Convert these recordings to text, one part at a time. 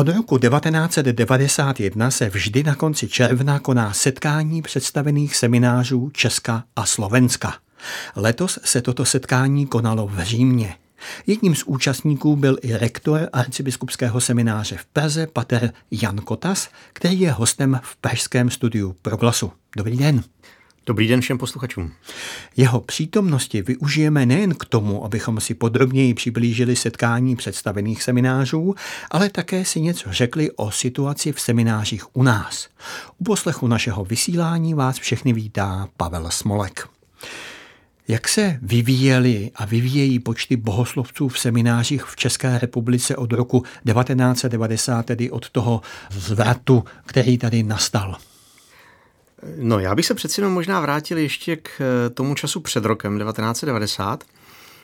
Od roku 1991 se vždy na konci června koná setkání představených seminářů Česka a Slovenska. Letos se toto setkání konalo v Římě. Jedním z účastníků byl i rektor arcibiskupského semináře v Praze, pater Jan Kotas, který je hostem v pražském studiu Proglasu. Dobrý den. Dobrý den všem posluchačům. Jeho přítomnosti využijeme nejen k tomu, abychom si podrobněji přiblížili setkání představených seminářů, ale také si něco řekli o situaci v seminářích u nás. U poslechu našeho vysílání vás všechny vítá Pavel Smolek. Jak se vyvíjely a vyvíjejí počty bohoslovců v seminářích v České republice od roku 1990, tedy od toho zvratu, který tady nastal? No, já bych se přeci jenom možná vrátil ještě k eh, tomu času před rokem 1990,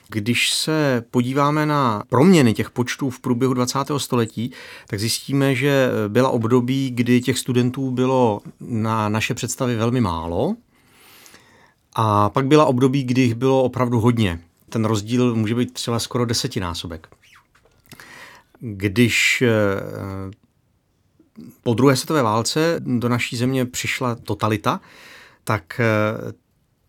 když se podíváme na proměny těch počtů v průběhu 20. století, tak zjistíme, že byla období, kdy těch studentů bylo na naše představy velmi málo, a pak byla období, kdy jich bylo opravdu hodně. Ten rozdíl může být třeba skoro desetinásobek. Když eh, po druhé světové válce do naší země přišla totalita, tak eh,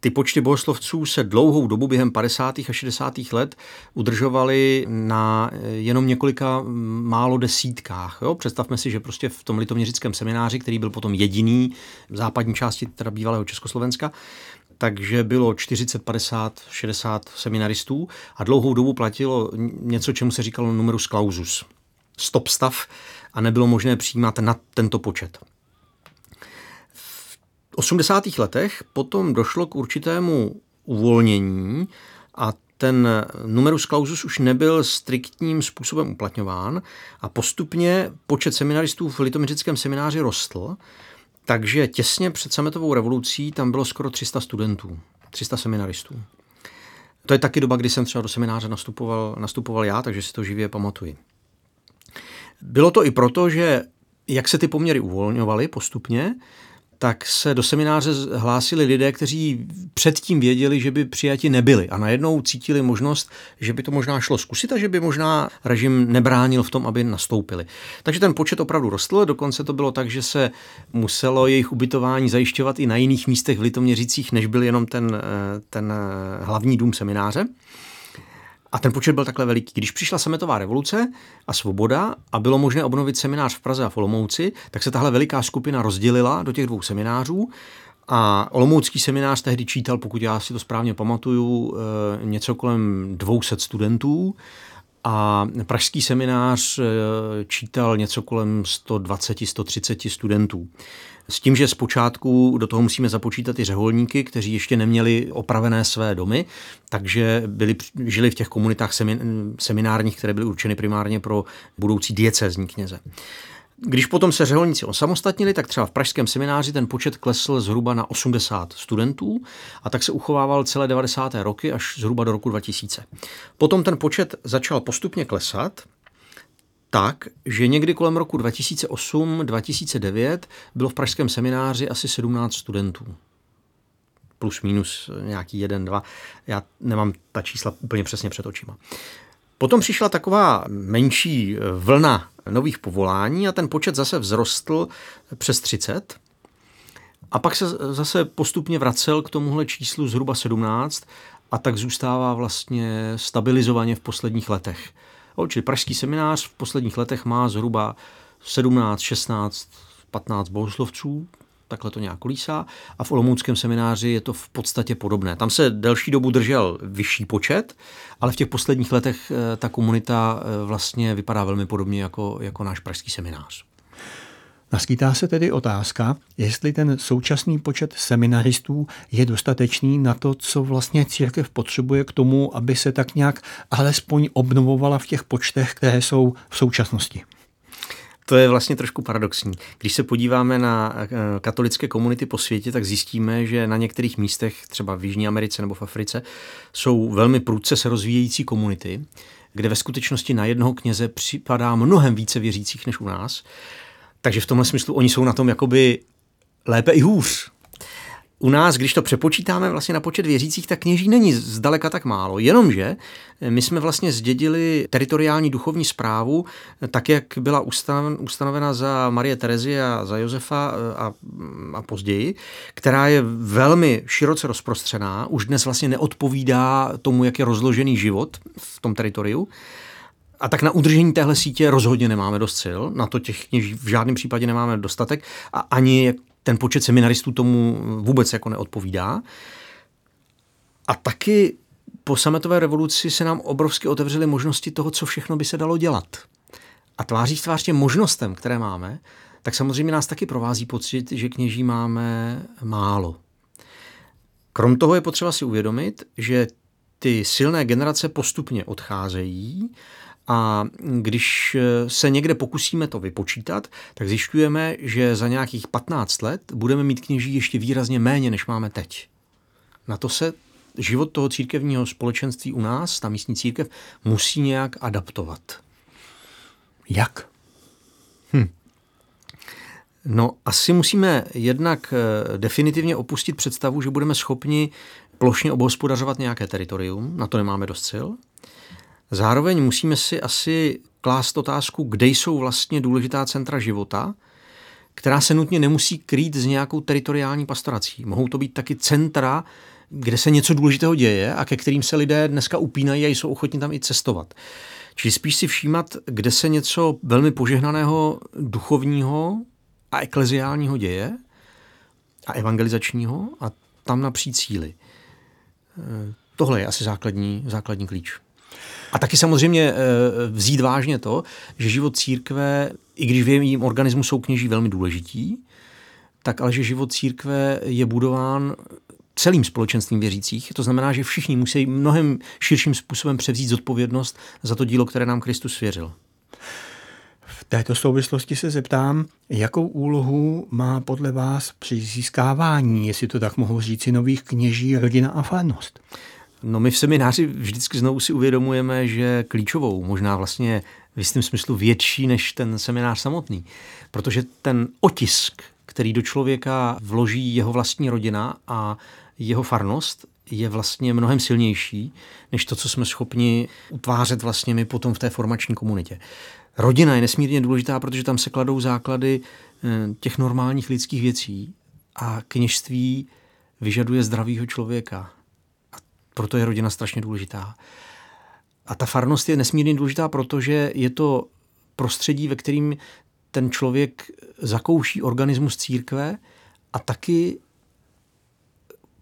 ty počty bohoslovců se dlouhou dobu během 50. a 60. let udržovaly na eh, jenom několika málo desítkách. Jo? Představme si, že prostě v tom litoměřickém semináři, který byl potom jediný v západní části teda bývalého Československa, takže bylo 40, 50, 60 seminaristů a dlouhou dobu platilo něco, čemu se říkalo numerus clausus. Stop stav a nebylo možné přijímat na tento počet. V 80. letech potom došlo k určitému uvolnění a ten numerus clausus už nebyl striktním způsobem uplatňován a postupně počet seminaristů v litoměřickém semináři rostl takže těsně před sametovou revolucí tam bylo skoro 300 studentů, 300 seminaristů. To je taky doba, kdy jsem třeba do semináře nastupoval, nastupoval já, takže si to živě pamatuji. Bylo to i proto, že jak se ty poměry uvolňovaly postupně, tak se do semináře hlásili lidé, kteří předtím věděli, že by přijati nebyli a najednou cítili možnost, že by to možná šlo zkusit a že by možná režim nebránil v tom, aby nastoupili. Takže ten počet opravdu rostl, dokonce to bylo tak, že se muselo jejich ubytování zajišťovat i na jiných místech v Litoměřicích, než byl jenom ten, eh, ten eh, hlavní dům semináře. A ten počet byl takhle veliký. Když přišla sametová revoluce a svoboda a bylo možné obnovit seminář v Praze a v Olomouci, tak se tahle veliká skupina rozdělila do těch dvou seminářů a Olomoucký seminář tehdy čítal, pokud já si to správně pamatuju, eh, něco kolem 200 studentů a pražský seminář eh, čítal něco kolem 120-130 studentů. S tím, že zpočátku do toho musíme započítat i řeholníky, kteří ještě neměli opravené své domy, takže byli, žili v těch komunitách seminárních, které byly určeny primárně pro budoucí diecézní kněze. Když potom se řeholníci osamostatnili, tak třeba v pražském semináři ten počet klesl zhruba na 80 studentů a tak se uchovával celé 90. roky až zhruba do roku 2000. Potom ten počet začal postupně klesat tak, že někdy kolem roku 2008-2009 bylo v pražském semináři asi 17 studentů. Plus minus nějaký jeden, dva. Já nemám ta čísla úplně přesně před očima. Potom přišla taková menší vlna nových povolání a ten počet zase vzrostl přes 30. A pak se zase postupně vracel k tomuhle číslu zhruba 17 a tak zůstává vlastně stabilizovaně v posledních letech. Čili pražský seminář v posledních letech má zhruba 17, 16, 15 bohoslovců, takhle to nějak kolísá. A v Olomouckém semináři je to v podstatě podobné. Tam se delší dobu držel vyšší počet, ale v těch posledních letech eh, ta komunita eh, vlastně vypadá velmi podobně jako, jako náš pražský seminář. Naskýtá se tedy otázka, jestli ten současný počet seminaristů je dostatečný na to, co vlastně církev potřebuje k tomu, aby se tak nějak alespoň obnovovala v těch počtech, které jsou v současnosti. To je vlastně trošku paradoxní. Když se podíváme na eh, katolické komunity po světě, tak zjistíme, že na některých místech, třeba v Jižní Americe nebo v Africe, jsou velmi prudce se rozvíjející komunity, kde ve skutečnosti na jednoho kněze připadá mnohem více věřících než u nás. Takže v tomhle smyslu oni jsou na tom jakoby lépe i hůř. U nás, když to přepočítáme vlastně na počet věřících, tak kněží není zdaleka tak málo. Jenomže my jsme vlastně zdědili teritoriální duchovní zprávu, tak jak byla ustanovena za Marie Terezy a za Josefa a, a později, která je velmi široce rozprostřená, už dnes vlastně neodpovídá tomu, jak je rozložený život v tom teritoriu. A tak na udržení téhle sítě rozhodně nemáme dost sil, na to těch kněží v žádném případě nemáme dostatek a ani ten počet seminaristů tomu vůbec jako neodpovídá. A taky po sametové revoluci se nám obrovsky otevřely možnosti toho, co všechno by se dalo dělat. A tváří v tvář těm možnostem, které máme, tak samozřejmě nás taky provází pocit, že kněží máme málo. Krom toho je potřeba si uvědomit, že ty silné generace postupně odcházejí a když se někde pokusíme to vypočítat, tak zjišťujeme, že za nějakých 15 let budeme mít kněží ještě výrazně méně, než máme teď. Na to se život toho církevního společenství u nás, ta místní církev, musí nějak adaptovat. Jak? Hm. No, asi musíme jednak eh, definitivně opustit představu, že budeme schopni plošně obhospodařovat nějaké teritorium, na to nemáme dost sil. Zároveň musíme si asi klást otázku, kde jsou vlastně důležitá centra života, která se nutně nemusí krýt s nějakou teritoriální pastorací. Mohou to být taky centra, kde se něco důležitého děje a ke kterým se lidé dneska upínají a jsou ochotni tam i cestovat. Čili spíš si všímat, kde se něco velmi požehnaného duchovního a ekleziálního děje a evangelizačního a tam napřít cíly. Tohle je asi základní, základní klíč. A taky samozřejmě e, vzít vážně to, že život církve, i když v jejím organismu jsou kněží velmi důležití, tak ale že život církve je budován celým společenstvím věřících. To znamená, že všichni musí mnohem širším způsobem převzít zodpovědnost za to dílo, které nám Kristus svěřil. V této souvislosti se zeptám, jakou úlohu má podle vás při získávání, jestli to tak mohu říci, nových kněží rodina a farnost? No my v semináři vždycky znovu si uvědomujeme, že klíčovou, možná vlastně v jistém smyslu větší než ten seminář samotný. Protože ten otisk, který do člověka vloží jeho vlastní rodina a jeho farnost, je vlastně mnohem silnější, než to, co jsme schopni utvářet vlastně my potom v té formační komunitě. Rodina je nesmírně důležitá, protože tam se kladou základy eh, těch normálních lidských věcí a kněžství vyžaduje zdravého člověka. Proto je rodina strašně důležitá. A ta farnost je nesmírně důležitá, protože je to prostředí, ve kterým ten člověk zakouší organismus církve a taky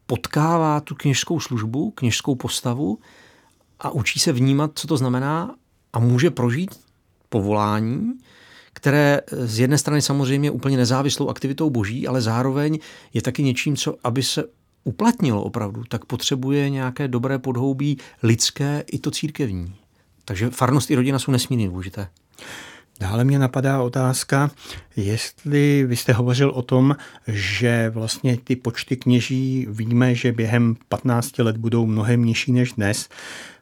potkává tu kněžskou službu, kněžskou postavu a učí se vnímat, co to znamená a může prožít povolání, které z jedné strany samozřejmě úplně nezávislou aktivitou boží, ale zároveň je taky něčím, co aby se uplatnilo opravdu, tak potřebuje nějaké dobré podhoubí lidské i to církevní. Takže farnost i rodina jsou nesmírně důležité. Dále mě napadá otázka, jestli vy jste hovořil o tom, že vlastně ty počty kněží víme, že během 15 let budou mnohem nižší než dnes.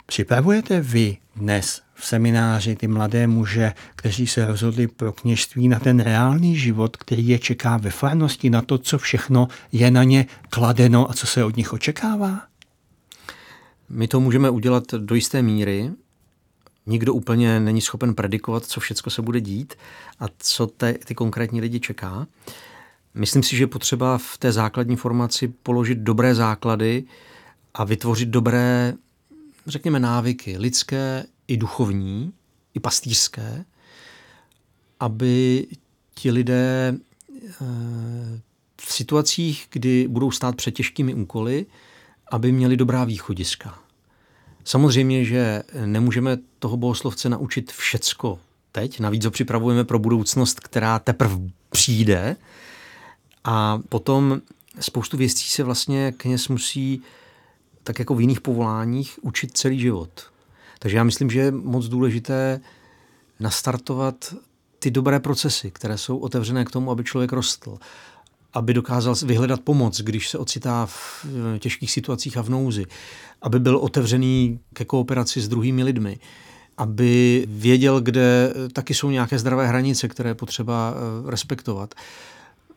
Připravujete vy dnes v semináři ty mladé muže, kteří se rozhodli pro kněžství na ten reálný život, který je čeká ve farnosti, na to, co všechno je na ně kladeno a co se od nich očekává? My to můžeme udělat do jisté míry, nikdo úplně není schopen predikovat, co všechno se bude dít a co te, ty konkrétní lidi čeká. Myslím si, že potřeba v té základní formaci položit dobré základy a vytvořit dobré, řekněme, návyky, lidské i duchovní, i pastýřské, aby ti lidé eh, v situacích, kdy budou stát před těžkými úkoly, aby měli dobrá východiska. Samozřejmě, že nemůžeme toho bohoslovce naučit všecko teď, navíc ho připravujeme pro budoucnost, která teprve přijde a potom spoustu věcí se vlastně kněz musí tak jako v jiných povoláních učit celý život. Takže já myslím, že je moc důležité nastartovat ty dobré procesy, které jsou otevřené k tomu, aby člověk rostl, aby dokázal vyhledat pomoc, když se ocitá v těžkých situacích a v nouzi, aby byl otevřený ke kooperaci s druhými lidmi, aby věděl, kde taky jsou nějaké zdravé hranice, které je potřeba eh, respektovat.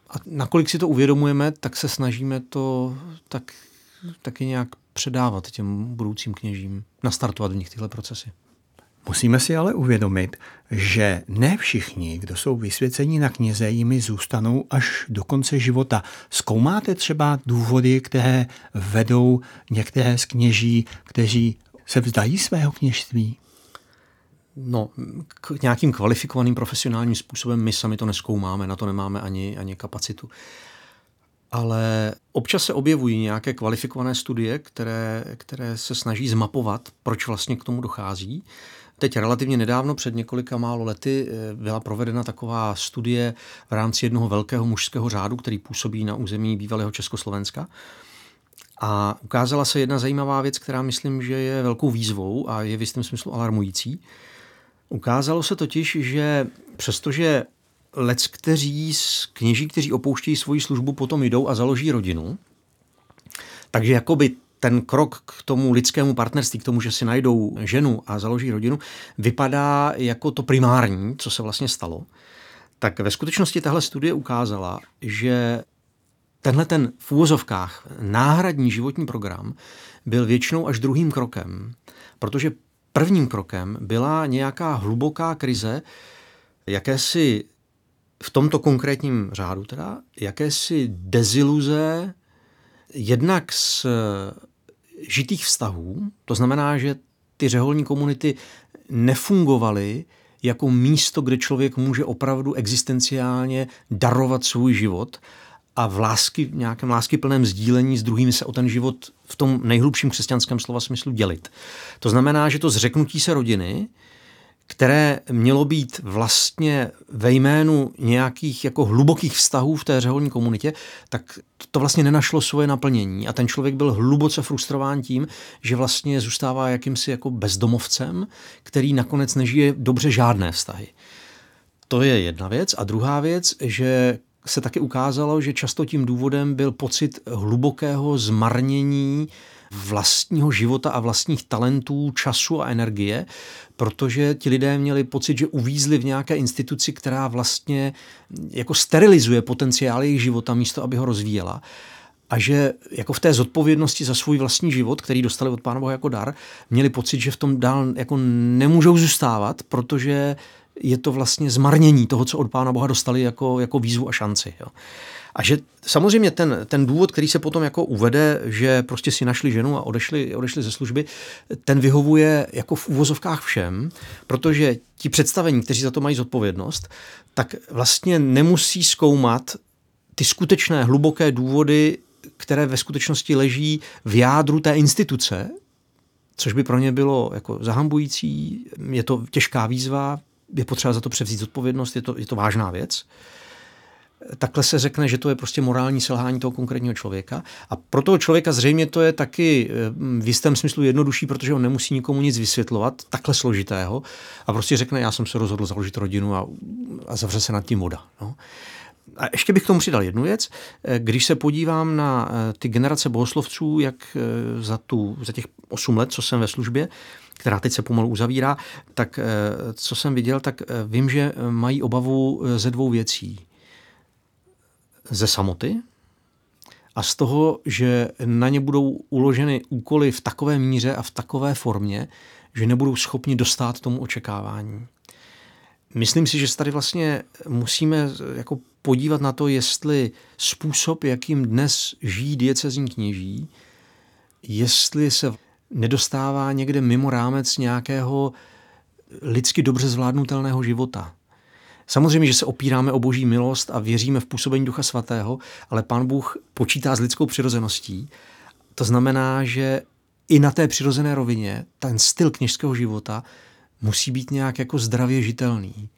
A nakolik si to uvědomujeme, tak se snažíme to tak, taky nějak předávat těm budoucím kněžím, nastartovat v nich tyhle procesy. Musíme si ale uvědomit, že ne všichni, kdo jsou vysvěcení na kněze, jimi zůstanou až do konce života. Zkoumáte třeba důvody, které vedou některé z kněží, kteří se vzdají svého kněžství? No, k nějakým kvalifikovaným profesionálním způsobem my sami to neskoumáme, na to nemáme ani, ani kapacitu. Ale občas se objevují nějaké kvalifikované studie, které, které se snaží zmapovat, proč vlastně k tomu dochází. Teď relativně nedávno, před několika málo lety, eh, byla provedena taková studie v rámci jednoho velkého mužského řádu, který působí na území bývalého Československa. A ukázala se jedna zajímavá věc, která myslím, že je velkou výzvou a je v jistém smyslu alarmující. Ukázalo se totiž, že přestože lec, kteří z kněží, kteří opouštějí svoji službu, potom jdou a založí rodinu, takže jakoby ten krok k tomu lidskému partnerství, k tomu, že si najdou ženu a založí rodinu, vypadá jako to primární, co se vlastně stalo. Tak ve skutečnosti tahle studie ukázala, že tenhle ten v úvozovkách náhradní životní program byl většinou až druhým krokem, protože prvním krokem byla nějaká hluboká krize, jakési v tomto konkrétním řádu teda, jakési deziluze jednak z žitých vztahů, to znamená, že ty řeholní komunity nefungovaly jako místo, kde člověk může opravdu existenciálně darovat svůj život a v lásky, v nějakém láskyplném sdílení s druhými se o ten život v tom nejhlubším křesťanském slova smyslu dělit. To znamená, že to zřeknutí se rodiny které mělo být vlastně ve jménu nějakých jako hlubokých vztahů v té řeholní komunitě, tak to vlastně nenašlo svoje naplnění a ten člověk byl hluboce frustrován tím, že vlastně zůstává jakýmsi jako bezdomovcem, který nakonec nežije dobře žádné vztahy. To je jedna věc. A druhá věc, že se taky ukázalo, že často tím důvodem byl pocit hlubokého zmarnění vlastního života a vlastních talentů, času a energie, protože ti lidé měli pocit, že uvízli v nějaké instituci, která vlastně jako sterilizuje potenciál jejich života místo, aby ho rozvíjela a že jako v té zodpovědnosti za svůj vlastní život, který dostali od Pána Boha jako dar, měli pocit, že v tom dál jako nemůžou zůstávat, protože je to vlastně zmarnění toho, co od Pána Boha dostali jako, jako výzvu a šanci. Jo. A že samozřejmě ten, ten důvod, který se potom jako uvede, že prostě si našli ženu a odešli, odešli ze služby, ten vyhovuje jako v úvozovkách všem, protože ti představení, kteří za to mají zodpovědnost, tak vlastně nemusí zkoumat ty skutečné hluboké důvody, které ve skutečnosti leží v jádru té instituce, což by pro ně bylo jako zahambující, je to těžká výzva, je potřeba za to převzít zodpovědnost, je to, je to vážná věc takhle se řekne, že to je prostě morální selhání toho konkrétního člověka. A pro toho člověka zřejmě to je taky eh, v jistém smyslu jednodušší, protože on nemusí nikomu nic vysvětlovat, takhle složitého. A prostě řekne, já jsem se rozhodl založit rodinu a, a zavře se nad tím voda. No. A ještě bych k tomu přidal jednu věc. Eh, když se podívám na eh, ty generace bohoslovců, jak za, tu, za těch 8 let, co jsem ve službě, která teď se pomalu uzavírá, tak co jsem viděl, tak vím, že mají obavu ze dvou věcí ze samoty a z toho, že na ně budou uloženy úkoly v takové míře a v takové formě, že nebudou schopni dostat tomu očekávání. Myslím si, že se tady vlastně musíme jako podívat na to, jestli způsob, jakým dnes žijí diecezní kněží, jestli se nedostává někde mimo rámec nějakého lidsky dobře zvládnutelného života. Samozřejmě, že se opíráme o boží milost a věříme v působení Ducha Svatého, ale Pán Bůh počítá s lidskou přirozeností. To znamená, že i na té přirozené rovině ten styl kněžského života musí být nějak jako zdravě žitelný.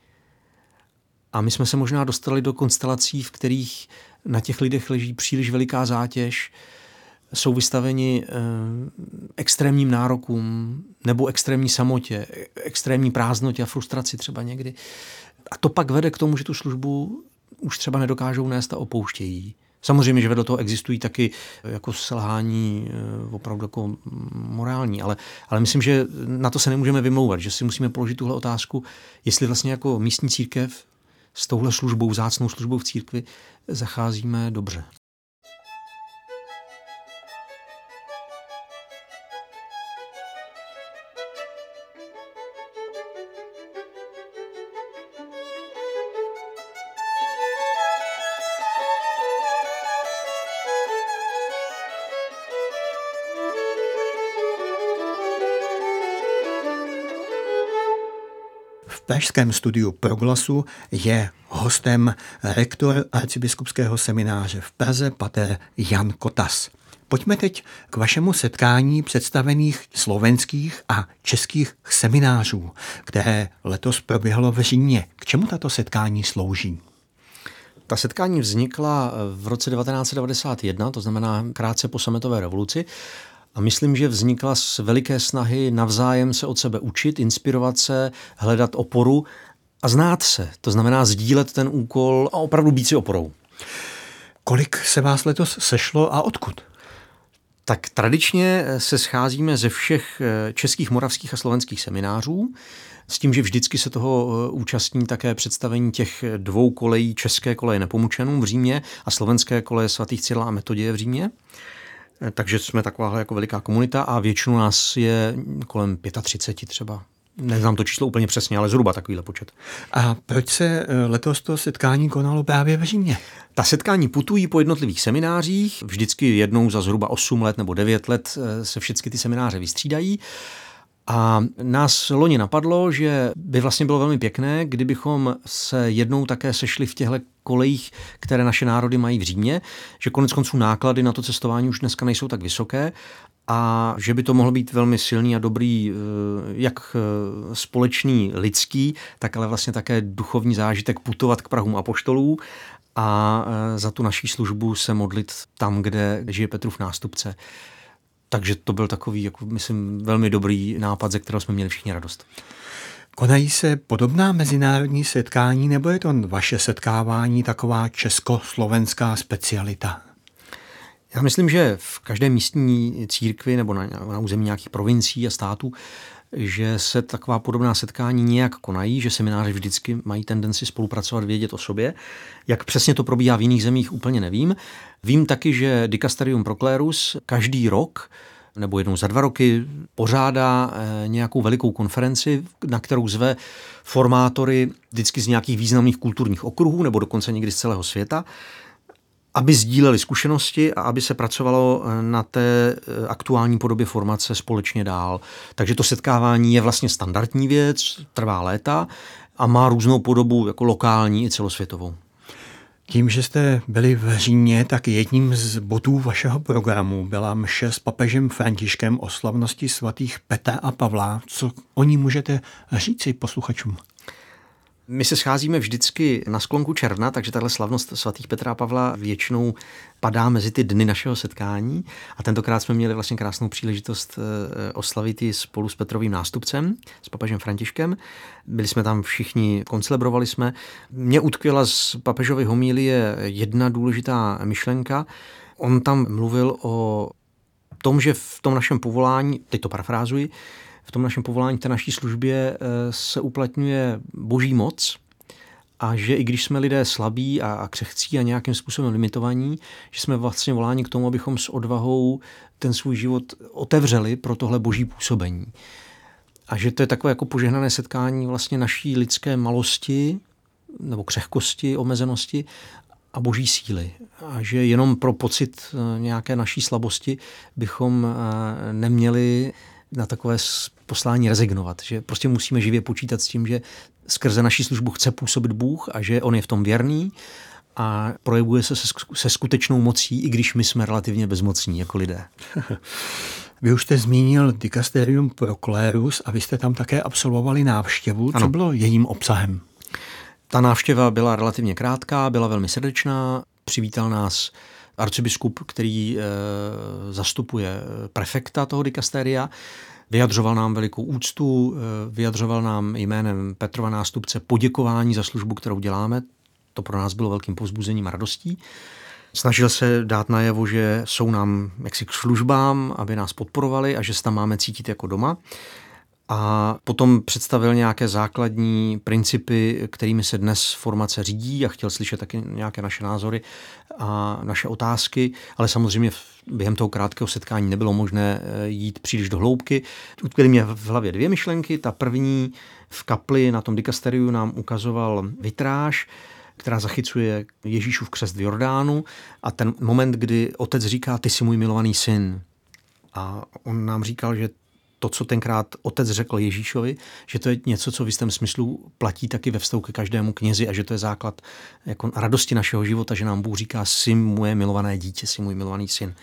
A my jsme se možná dostali do konstelací, v kterých na těch lidech leží příliš veliká zátěž, jsou vystaveni eh, extrémním nárokům nebo extrémní samotě, extrémní prázdnotě a frustraci třeba někdy. A to pak vede k tomu, že tu službu už třeba nedokážou nést a opouštějí. Samozřejmě, že vedle toho existují taky jako selhání eh, opravdu jako morální, ale, ale myslím, že na to se nemůžeme vymlouvat, že si musíme položit tuhle otázku, jestli vlastně jako místní církev s touhle službou, zácnou službou v církvi zacházíme dobře. Pražském studiu Proglasu je hostem rektor arcibiskupského semináře v Praze, pater Jan Kotas. Pojďme teď k vašemu setkání představených slovenských a českých seminářů, které letos proběhlo v Římě. K čemu tato setkání slouží? Ta setkání vznikla v roce 1991, to znamená krátce po sametové revoluci a myslím, že vznikla z veliké snahy navzájem se od sebe učit, inspirovat se, hledat oporu a znát se. To znamená sdílet ten úkol a opravdu být si oporou. Kolik se vás letos sešlo a odkud? Tak tradičně se scházíme ze všech eh, českých, moravských a slovenských seminářů, s tím, že vždycky se toho eh, účastní také představení těch dvou kolejí, české koleje Nepomučenům v Římě a slovenské koleje svatých Cyrila a Metodie v Římě. Takže jsme taková jako veliká komunita a většinu nás je kolem 35 třeba. Neznám to číslo úplně přesně, ale zhruba takovýhle počet. A proč se eh, letos to setkání konalo právě v Římě? Ta setkání putují po jednotlivých seminářích, vždycky jednou za zhruba 8 let nebo 9 let eh, se všechny ty semináře vystřídají. A nás loni napadlo, že by vlastně bylo velmi pěkné, kdybychom se jednou také sešli v těchto kolejích, které naše národy mají v Římě, že konec konců náklady na to cestování už dneska nejsou tak vysoké a že by to mohlo být velmi silný a dobrý, eh, jak eh, společný lidský, tak ale vlastně také duchovní zážitek putovat k Prahům a eh, za tu naší službu se modlit tam, kde žije Petrův nástupce. Takže to byl takový, jako myslím, velmi dobrý nápad, ze kterého jsme měli všichni radost. Konají se podobná mezinárodní setkání, nebo je to vaše setkávání taková československá specialita? Já myslím, že v každé místní církvi nebo na, na území nějakých provincií a států, že se taková podobná setkání nějak konají, že semináře vždycky mají tendenci spolupracovat, vědět o sobě. Jak přesně to probíhá v jiných zemích, úplně nevím. Vím taky, že Dicasterium Proclerus každý rok nebo jednou za dva roky pořádá eh, nějakou velikou konferenci, na kterou zve formátory vždycky z nějakých významných kulturních okruhů nebo dokonce někdy z celého světa aby sdíleli zkušenosti a aby se pracovalo eh, na té eh, aktuální podobě formace společně dál. Takže to setkávání je vlastně standardní věc, trvá léta a má různou podobu jako lokální i celosvětovou. Tím, že jste byli v Římě, tak jedním z bodů vašeho programu byla mše s papežem Františkem o slavnosti svatých Petra a Pavla. Co o ní můžete říci posluchačům? My se scházíme vždycky na sklonku června, takže tahle slavnost svatých Petra a Pavla většinou padá mezi ty dny našeho setkání a tentokrát jsme měli vlastně krásnou příležitost eh, oslavit ji spolu s Petrovým nástupcem, s papežem Františkem. Byli jsme tam všichni, koncelebrovali jsme. Mně utkvěla z papežovy homílie jedna důležitá myšlenka. On tam mluvil o tom, že v tom našem povolání, teď to parafrázuji, v tom našem povolání, té naší službě eh, se uplatňuje boží moc a že i když jsme lidé slabí a, a křehcí a nějakým způsobem limitovaní, že jsme vlastně voláni k tomu, abychom s odvahou ten svůj život otevřeli pro tohle boží působení. A že to je takové jako požehnané setkání vlastně naší lidské malosti nebo křehkosti, omezenosti a boží síly. A že jenom pro pocit eh, nějaké naší slabosti bychom eh, neměli na takové poslání rezignovat, že prostě musíme živě počítat s tím, že skrze naší službu chce působit Bůh a že on je v tom věrný a projevuje se se skutečnou mocí, i když my jsme relativně bezmocní jako lidé. Vy už jste zmínil Dicasterium Proclerus a vy jste tam také absolvovali návštěvu. Ano. Co bylo jejím obsahem? Ta návštěva byla relativně krátká, byla velmi srdečná, přivítal nás arcibiskup, který e, zastupuje prefekta toho dikasteria, vyjadřoval nám velikou úctu, e, vyjadřoval nám jménem Petrova nástupce poděkování za službu, kterou děláme. To pro nás bylo velkým povzbuzením a radostí. Snažil se dát najevo, že jsou nám jaksi k službám, aby nás podporovali a že se tam máme cítit jako doma. A potom představil nějaké základní principy, kterými se dnes formace řídí a chtěl slyšet taky nějaké naše názory a naše otázky, ale samozřejmě během toho krátkého setkání nebylo možné eh, jít příliš do hloubky. Utkvěly mě v hlavě dvě myšlenky. Ta první v kapli na tom dikasteriu nám ukazoval vitráž, která zachycuje Ježíšův křest v Jordánu a ten moment, kdy otec říká, ty jsi můj milovaný syn. A on nám říkal, že to, co tenkrát otec řekl Ježíšovi, že to je něco, co v jistém smyslu platí taky ve vztahu ke každému knězi a že to je základ jako radosti našeho života, že nám Bůh říká, jsi moje milované dítě, jsi můj milovaný syn.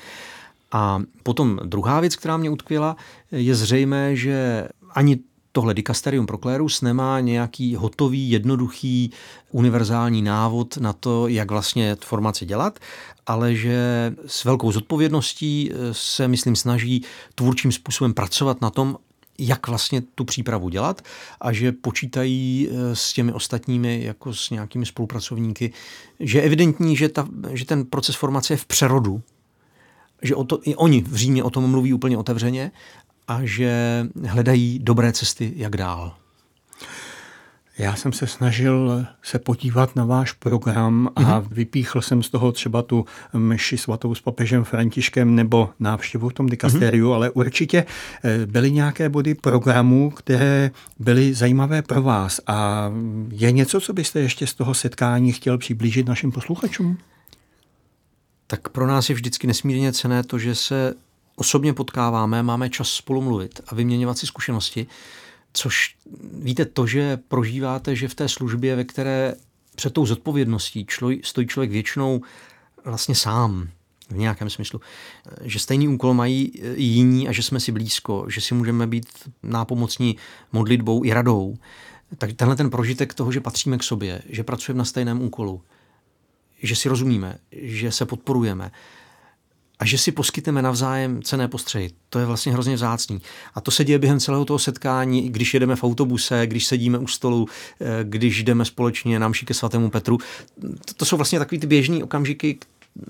A potom druhá věc, která mě utkvěla, je zřejmé, že ani tohle dikasterium Proclerus nemá nějaký hotový, jednoduchý, univerzální návod na to, jak vlastně formaci dělat, ale že s velkou zodpovědností eh, se, myslím, snaží tvůrčím způsobem pracovat na tom, jak vlastně tu přípravu dělat a že počítají eh, s těmi ostatními jako s nějakými spolupracovníky, že je evidentní, že, ta, že ten proces formace je v přerodu, že o to, i oni v Římě o tom mluví úplně otevřeně a že hledají dobré cesty, jak dál. Já jsem se snažil se podívat na váš program a mm-hmm. vypíchl jsem z toho třeba tu mši svatou s papežem Františkem nebo návštěvu v tom dikasteriu, mm-hmm. ale určitě eh, byly nějaké body programu, které byly zajímavé pro vás. A je něco, co byste ještě z toho setkání chtěl přiblížit našim posluchačům? Tak pro nás je vždycky nesmírně cené to, že se osobně potkáváme, máme čas spolu mluvit a vyměňovat si zkušenosti, což víte to, že prožíváte, že v té službě, ve které před tou zodpovědností člo, stojí člověk většinou vlastně sám, v nějakém smyslu. Že stejný úkol mají jiní a že jsme si blízko, že si můžeme být nápomocní modlitbou i radou. Tak tenhle ten prožitek toho, že patříme k sobě, že pracujeme na stejném úkolu, že si rozumíme, že se podporujeme, a že si poskytneme navzájem cené postřehy. To je vlastně hrozně vzácný. A to se děje během celého toho setkání, když jedeme v autobuse, když sedíme u stolu, eh, když jdeme společně na mši ke svatému Petru. To jsou vlastně takový ty běžné okamžiky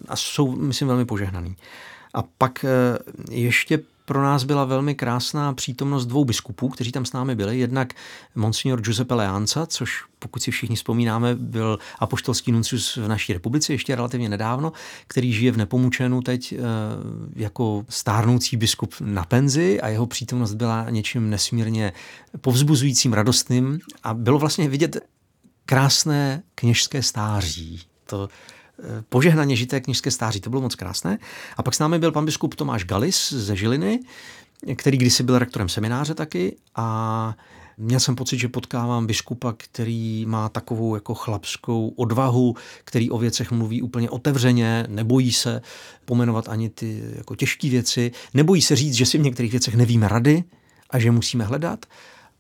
a jsou, myslím, velmi požehnaný. A pak eh, ještě pro nás byla velmi krásná přítomnost dvou biskupů, kteří tam s námi byli. Jednak monsignor Giuseppe Leanza, což pokud si všichni vzpomínáme, byl apoštolský nuncius v naší republice ještě relativně nedávno, který žije v Nepomučenu teď eh, jako stárnoucí biskup na penzi a jeho přítomnost byla něčím nesmírně povzbuzujícím, radostným a bylo vlastně vidět krásné kněžské stáří. To požehnaně žité knižské stáří. To bylo moc krásné. A pak s námi byl pan biskup Tomáš Galis ze Žiliny, který kdysi byl rektorem semináře taky a Měl jsem pocit, že potkávám biskupa, který má takovou jako chlapskou odvahu, který o věcech mluví úplně otevřeně, nebojí se pomenovat ani ty jako těžké věci, nebojí se říct, že si v některých věcech nevíme rady a že musíme hledat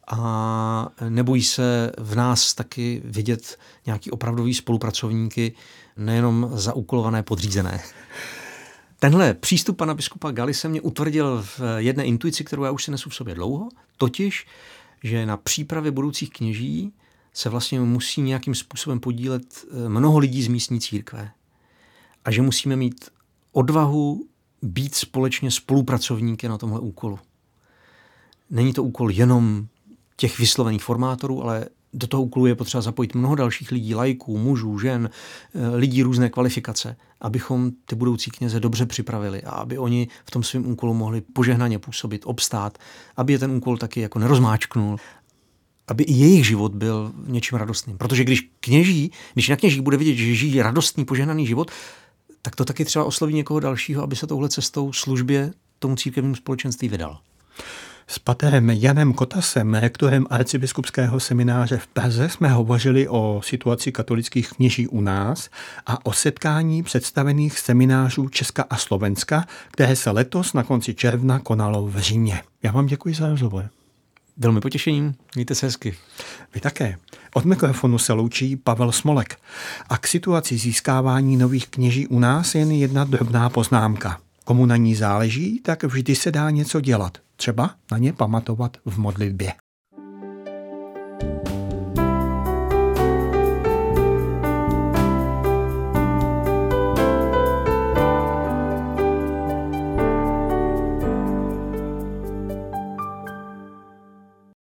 a nebojí se v nás taky vidět nějaký opravdový spolupracovníky, nejenom zaúkolované podřízené. Tenhle přístup pana biskupa Gali se mě utvrdil v jedné intuici, kterou já už si nesu v sobě dlouho, totiž, že na přípravě budoucích kněží se vlastně musí nějakým způsobem podílet eh, mnoho lidí z místní církve. A že musíme mít odvahu být společně spolupracovníky na tomhle úkolu. Není to úkol jenom těch vyslovených formátorů, ale do toho úkolu je potřeba zapojit mnoho dalších lidí, lajků, mužů, žen, eh, lidí různé kvalifikace, abychom ty budoucí kněze dobře připravili a aby oni v tom svém úkolu mohli požehnaně působit, obstát, aby je ten úkol taky jako nerozmáčknul, aby i jejich život byl něčím radostným. Protože když kněží, když na kněží bude vidět, že žijí radostný, požehnaný život, tak to taky třeba osloví někoho dalšího, aby se touhle cestou službě tomu církevnímu společenství vydal. S paterem Janem Kotasem, rektorem arcibiskupského semináře v Praze, jsme hovořili o situaci katolických kněží u nás a o setkání představených seminářů Česka a Slovenska, které se letos na konci června konalo v Římě. Já vám děkuji za rozhovor. Velmi potěšením, mějte se hezky. Vy také. Od mikrofonu se loučí Pavel Smolek. A k situaci získávání nových kněží u nás jen jedna drobná poznámka. Komu na ní záleží, tak vždy se dá něco dělat. Třeba na ně pamatovat v modlitbě.